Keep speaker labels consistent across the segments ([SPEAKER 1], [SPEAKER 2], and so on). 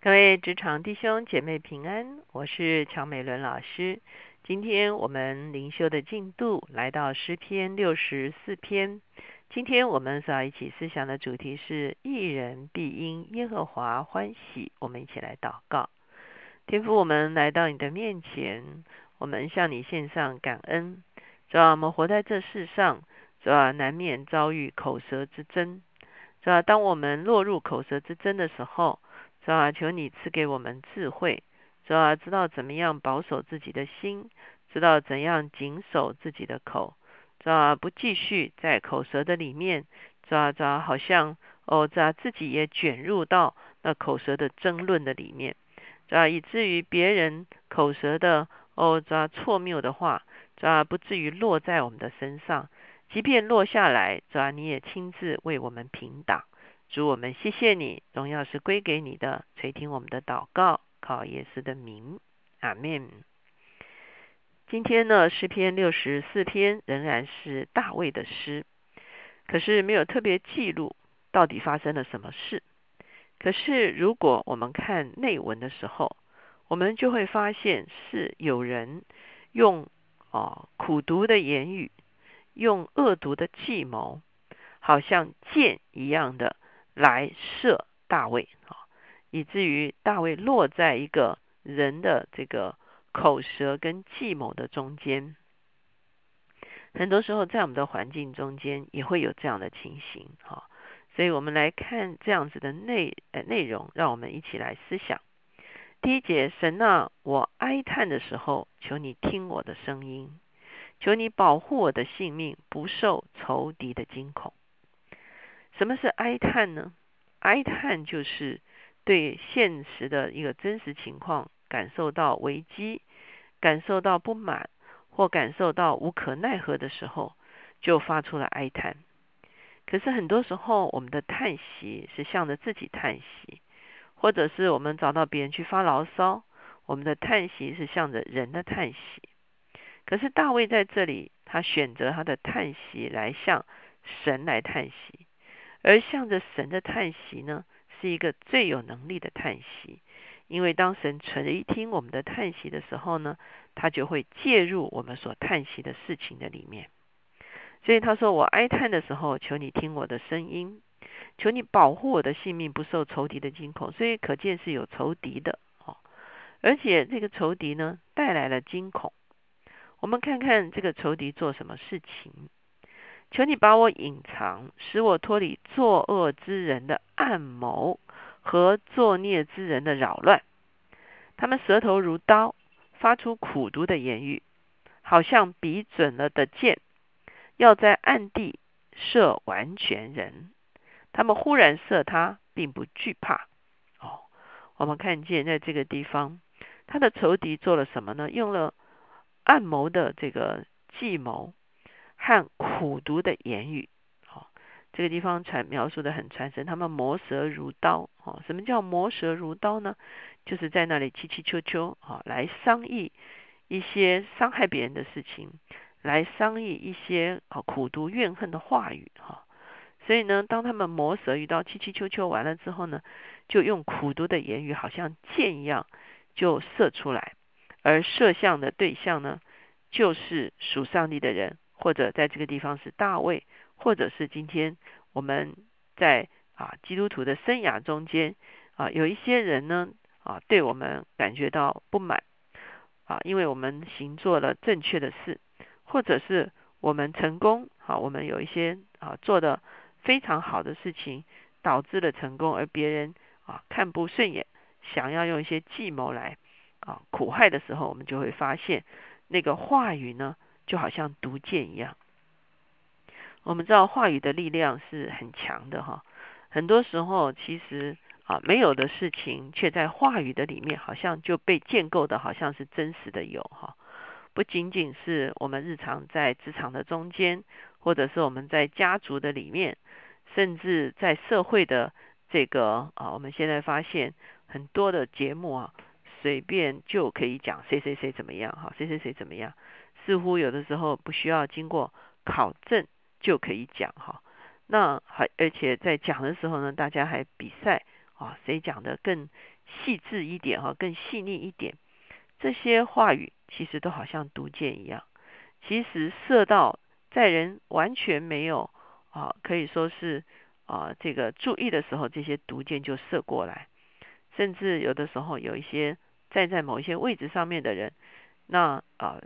[SPEAKER 1] 各位职场弟兄姐妹平安，我是乔美伦老师。今天我们灵修的进度来到诗篇六十四篇。今天我们所要一起思想的主题是“一人必因耶和华欢喜”。我们一起来祷告，天父，我们来到你的面前，我们向你献上感恩。主要我们活在这世上，主要难免遭遇口舌之争。主要当我们落入口舌之争的时候，主啊，求你赐给我们智慧，主啊，知道怎么样保守自己的心，知道怎样谨守自己的口，主啊，不继续在口舌的里面，主啊，主啊，好像哦，主啊，自己也卷入到那口舌的争论的里面，主啊，以至于别人口舌的哦，主啊，错谬的话，主啊，不至于落在我们的身上，即便落下来，主啊，你也亲自为我们平挡。主我们谢谢你，荣耀是归给你的，垂听我们的祷告，靠耶稣的名，阿门。今天呢，诗篇六十四篇仍然是大卫的诗，可是没有特别记录到底发生了什么事。可是如果我们看内文的时候，我们就会发现是有人用哦苦毒的言语，用恶毒的计谋，好像箭一样的。来射大卫啊，以至于大卫落在一个人的这个口舌跟计谋的中间。很多时候，在我们的环境中间也会有这样的情形哈。所以我们来看这样子的内呃内容，让我们一起来思想。第一节，神啊，我哀叹的时候，求你听我的声音，求你保护我的性命，不受仇敌的惊恐。什么是哀叹呢？哀叹就是对现实的一个真实情况感受到危机，感受到不满，或感受到无可奈何的时候，就发出了哀叹。可是很多时候，我们的叹息是向着自己叹息，或者是我们找到别人去发牢骚，我们的叹息是向着人的叹息。可是大卫在这里，他选择他的叹息来向神来叹息。而向着神的叹息呢，是一个最有能力的叹息，因为当神垂听我们的叹息的时候呢，他就会介入我们所叹息的事情的里面。所以他说：“我哀叹的时候，求你听我的声音，求你保护我的性命不受仇敌的惊恐。”所以可见是有仇敌的哦，而且这个仇敌呢带来了惊恐。我们看看这个仇敌做什么事情。求你把我隐藏，使我脱离作恶之人的暗谋和作孽之人的扰乱。他们舌头如刀，发出苦毒的言语，好像比准了的箭，要在暗地射完全人。他们忽然射他，并不惧怕。哦，我们看见在这个地方，他的仇敌做了什么呢？用了暗谋的这个计谋。和苦毒的言语，好，这个地方传描述的很传神。他们磨舌如刀，哦，什么叫磨舌如刀呢？就是在那里气气秋秋，哦，来商议一些伤害别人的事情，来商议一些哦苦毒怨恨的话语，哈。所以呢，当他们磨舌遇到气气秋秋完了之后呢，就用苦毒的言语，好像箭一样，就射出来，而射向的对象呢，就是属上帝的人。或者在这个地方是大卫，或者是今天我们在啊基督徒的生涯中间啊有一些人呢啊对我们感觉到不满啊，因为我们行做了正确的事，或者是我们成功啊，我们有一些啊做的非常好的事情导致了成功，而别人啊看不顺眼，想要用一些计谋来啊苦害的时候，我们就会发现那个话语呢。就好像毒箭一样，我们知道话语的力量是很强的哈。很多时候，其实啊没有的事情，却在话语的里面，好像就被建构的，好像是真实的有哈。不仅仅是我们日常在职场的中间，或者是我们在家族的里面，甚至在社会的这个啊，我们现在发现很多的节目啊，随便就可以讲谁谁谁怎么样哈，谁谁谁怎么样。似乎有的时候不需要经过考证就可以讲哈，那还而且在讲的时候呢，大家还比赛啊，谁讲的更细致一点哈，更细腻一点？这些话语其实都好像毒箭一样，其实射到在人完全没有啊，可以说是啊这个注意的时候，这些毒箭就射过来，甚至有的时候有一些站在某一些位置上面的人，那啊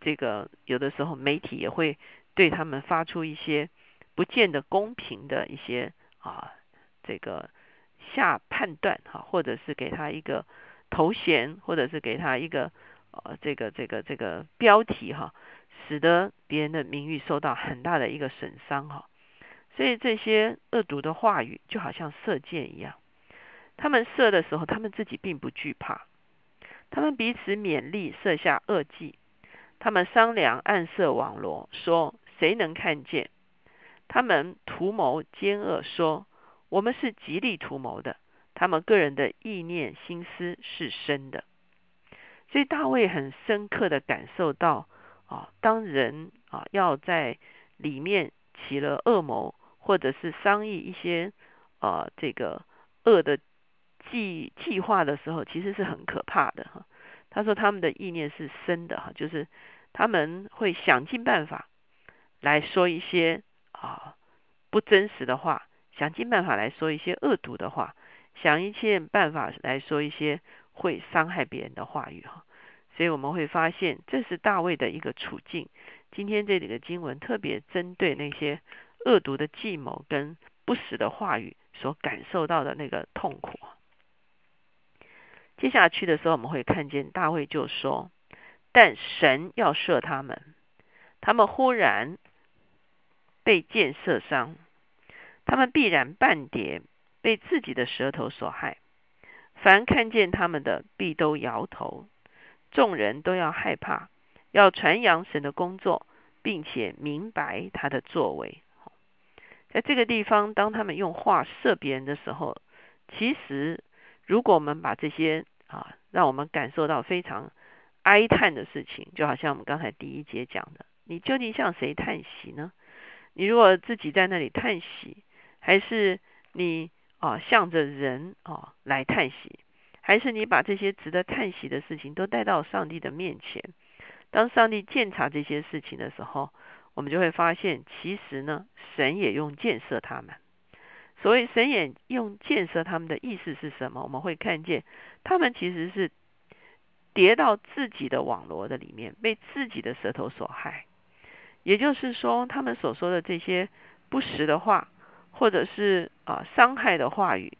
[SPEAKER 1] 这个有的时候媒体也会对他们发出一些不见得公平的一些啊这个。下判断哈，或者是给他一个头衔，或者是给他一个呃这个这个这个标题哈，使得别人的名誉受到很大的一个损伤哈。所以这些恶毒的话语就好像射箭一样，他们射的时候，他们自己并不惧怕，他们彼此勉励，设下恶计，他们商量暗设网罗，说谁能看见？他们图谋奸恶，说。我们是极力图谋的，他们个人的意念心思是深的，所以大卫很深刻的感受到啊，当人啊要在里面起了恶谋，或者是商议一些啊这个恶的计计划的时候，其实是很可怕的哈。他说他们的意念是深的哈，就是他们会想尽办法来说一些啊不真实的话。想尽办法来说一些恶毒的话，想一切办法来说一些会伤害别人的话语哈，所以我们会发现这是大卫的一个处境。今天这里的经文特别针对那些恶毒的计谋跟不实的话语所感受到的那个痛苦。接下去的时候，我们会看见大卫就说：“但神要射他们，他们忽然被箭射伤。”他们必然半跌，被自己的舌头所害。凡看见他们的，必都摇头。众人都要害怕，要传扬神的工作，并且明白他的作为。在这个地方，当他们用话射别人的时候，其实如果我们把这些啊，让我们感受到非常哀叹的事情，就好像我们刚才第一节讲的，你究竟向谁叹息呢？你如果自己在那里叹息。还是你啊，向着人啊来叹息，还是你把这些值得叹息的事情都带到上帝的面前？当上帝鉴察这些事情的时候，我们就会发现，其实呢，神也用建设他们。所谓神眼用建设他们的意思是什么？我们会看见，他们其实是跌到自己的网罗的里面，被自己的舌头所害。也就是说，他们所说的这些不实的话。或者是啊伤害的话语，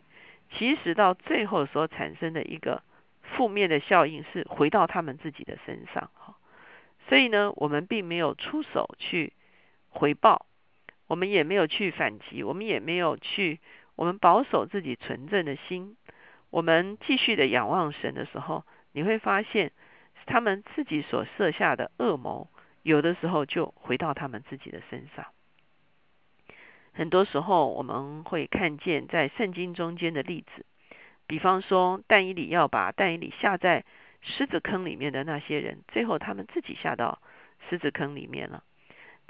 [SPEAKER 1] 其实到最后所产生的一个负面的效应是回到他们自己的身上哈。所以呢，我们并没有出手去回报，我们也没有去反击，我们也没有去，我们保守自己纯正的心，我们继续的仰望神的时候，你会发现他们自己所设下的恶谋，有的时候就回到他们自己的身上。很多时候我们会看见在圣经中间的例子，比方说但以理要把但以理下在狮子坑里面的那些人，最后他们自己下到狮子坑里面了。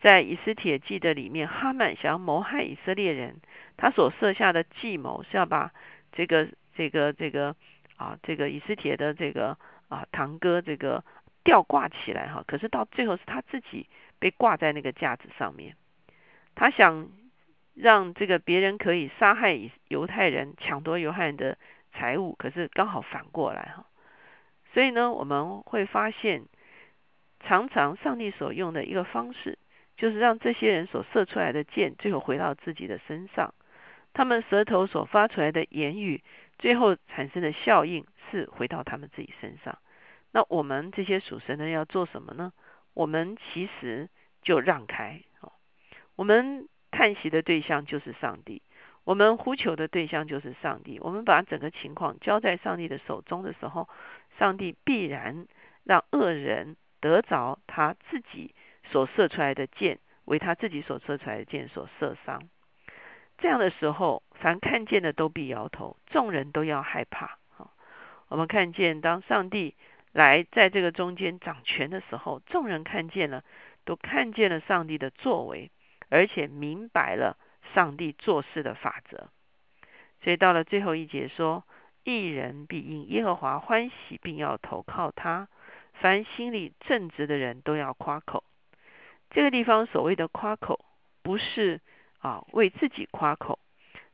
[SPEAKER 1] 在以斯帖记的里面，哈曼想要谋害以色列人，他所设下的计谋是要把这个这个这个啊这个以斯帖的这个啊堂哥这个吊挂起来哈，可是到最后是他自己被挂在那个架子上面，他想。让这个别人可以杀害犹太人、抢夺犹太人的财物，可是刚好反过来哈。所以呢，我们会发现，常常上帝所用的一个方式，就是让这些人所射出来的箭，最后回到自己的身上。他们舌头所发出来的言语，最后产生的效应是回到他们自己身上。那我们这些属神的要做什么呢？我们其实就让开哦，我们。叹息的对象就是上帝，我们呼求的对象就是上帝。我们把整个情况交在上帝的手中的时候，上帝必然让恶人得着他自己所射出来的箭，为他自己所射出来的箭所射伤。这样的时候，凡看见的都必摇头，众人都要害怕。好，我们看见当上帝来在这个中间掌权的时候，众人看见了，都看见了上帝的作为。而且明白了上帝做事的法则，所以到了最后一节说，一人必因耶和华欢喜，并要投靠他。凡心里正直的人都要夸口。这个地方所谓的夸口，不是啊为自己夸口。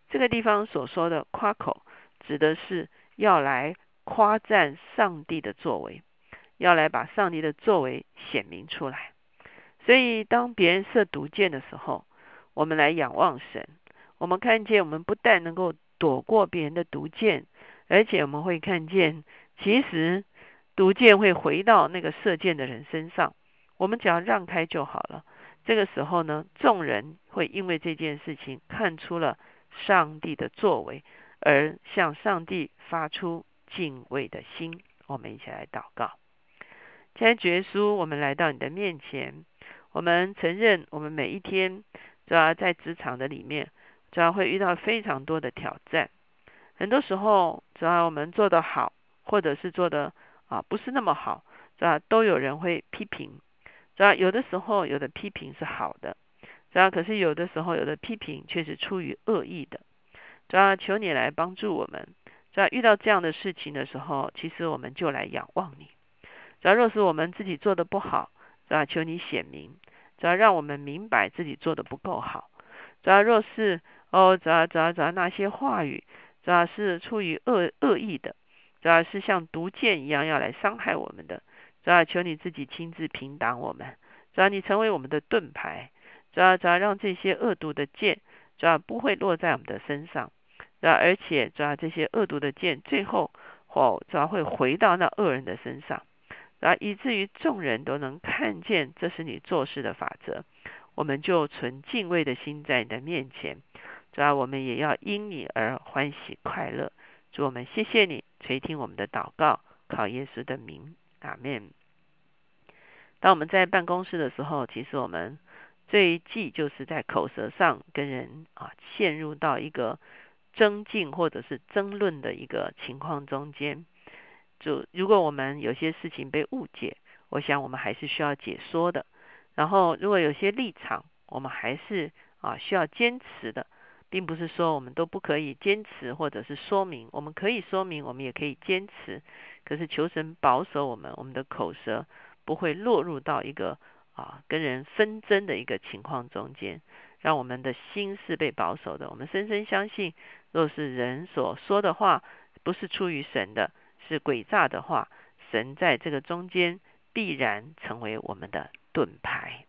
[SPEAKER 1] 这个地方所说的夸口，指的是要来夸赞上帝的作为，要来把上帝的作为显明出来。所以，当别人射毒箭的时候，我们来仰望神，我们看见我们不但能够躲过别人的毒箭，而且我们会看见，其实毒箭会回到那个射箭的人身上。我们只要让开就好了。这个时候呢，众人会因为这件事情看出了上帝的作为，而向上帝发出敬畏的心。我们一起来祷告。亲爱的耶，我们来到你的面前。我们承认，我们每一天主要在职场的里面，主要会遇到非常多的挑战。很多时候，只要我们做得好，或者是做的啊不是那么好，主要都有人会批评。主要有的时候，有的批评是好的，主要可是有的时候，有的批评却是出于恶意的。主要求你来帮助我们。主要遇到这样的事情的时候，其实我们就来仰望你。主要若是我们自己做的不好，主要求你显明。只要让我们明白自己做的不够好，只要若是哦，只要只要只要那些话语，只要是出于恶恶意的，只要是像毒箭一样要来伤害我们的，主要求你自己亲自平挡我们，主要你成为我们的盾牌，主要主要让这些恶毒的箭，主要不会落在我们的身上，只要而且主要这些恶毒的箭最后或主要会回到那恶人的身上。然后以至于众人都能看见这是你做事的法则，我们就存敬畏的心在你的面前。主要我们也要因你而欢喜快乐。主我们谢谢你垂听我们的祷告，靠耶稣的名，阿门。当我们在办公室的时候，其实我们最忌就是在口舌上跟人啊陷入到一个争竞或者是争论的一个情况中间。就如果我们有些事情被误解，我想我们还是需要解说的。然后，如果有些立场，我们还是啊需要坚持的，并不是说我们都不可以坚持或者是说明。我们可以说明，我们也可以坚持。可是求神保守我们，我们的口舌不会落入到一个啊跟人纷争的一个情况中间，让我们的心是被保守的。我们深深相信，若是人所说的话不是出于神的。是诡诈的话，神在这个中间必然成为我们的盾牌。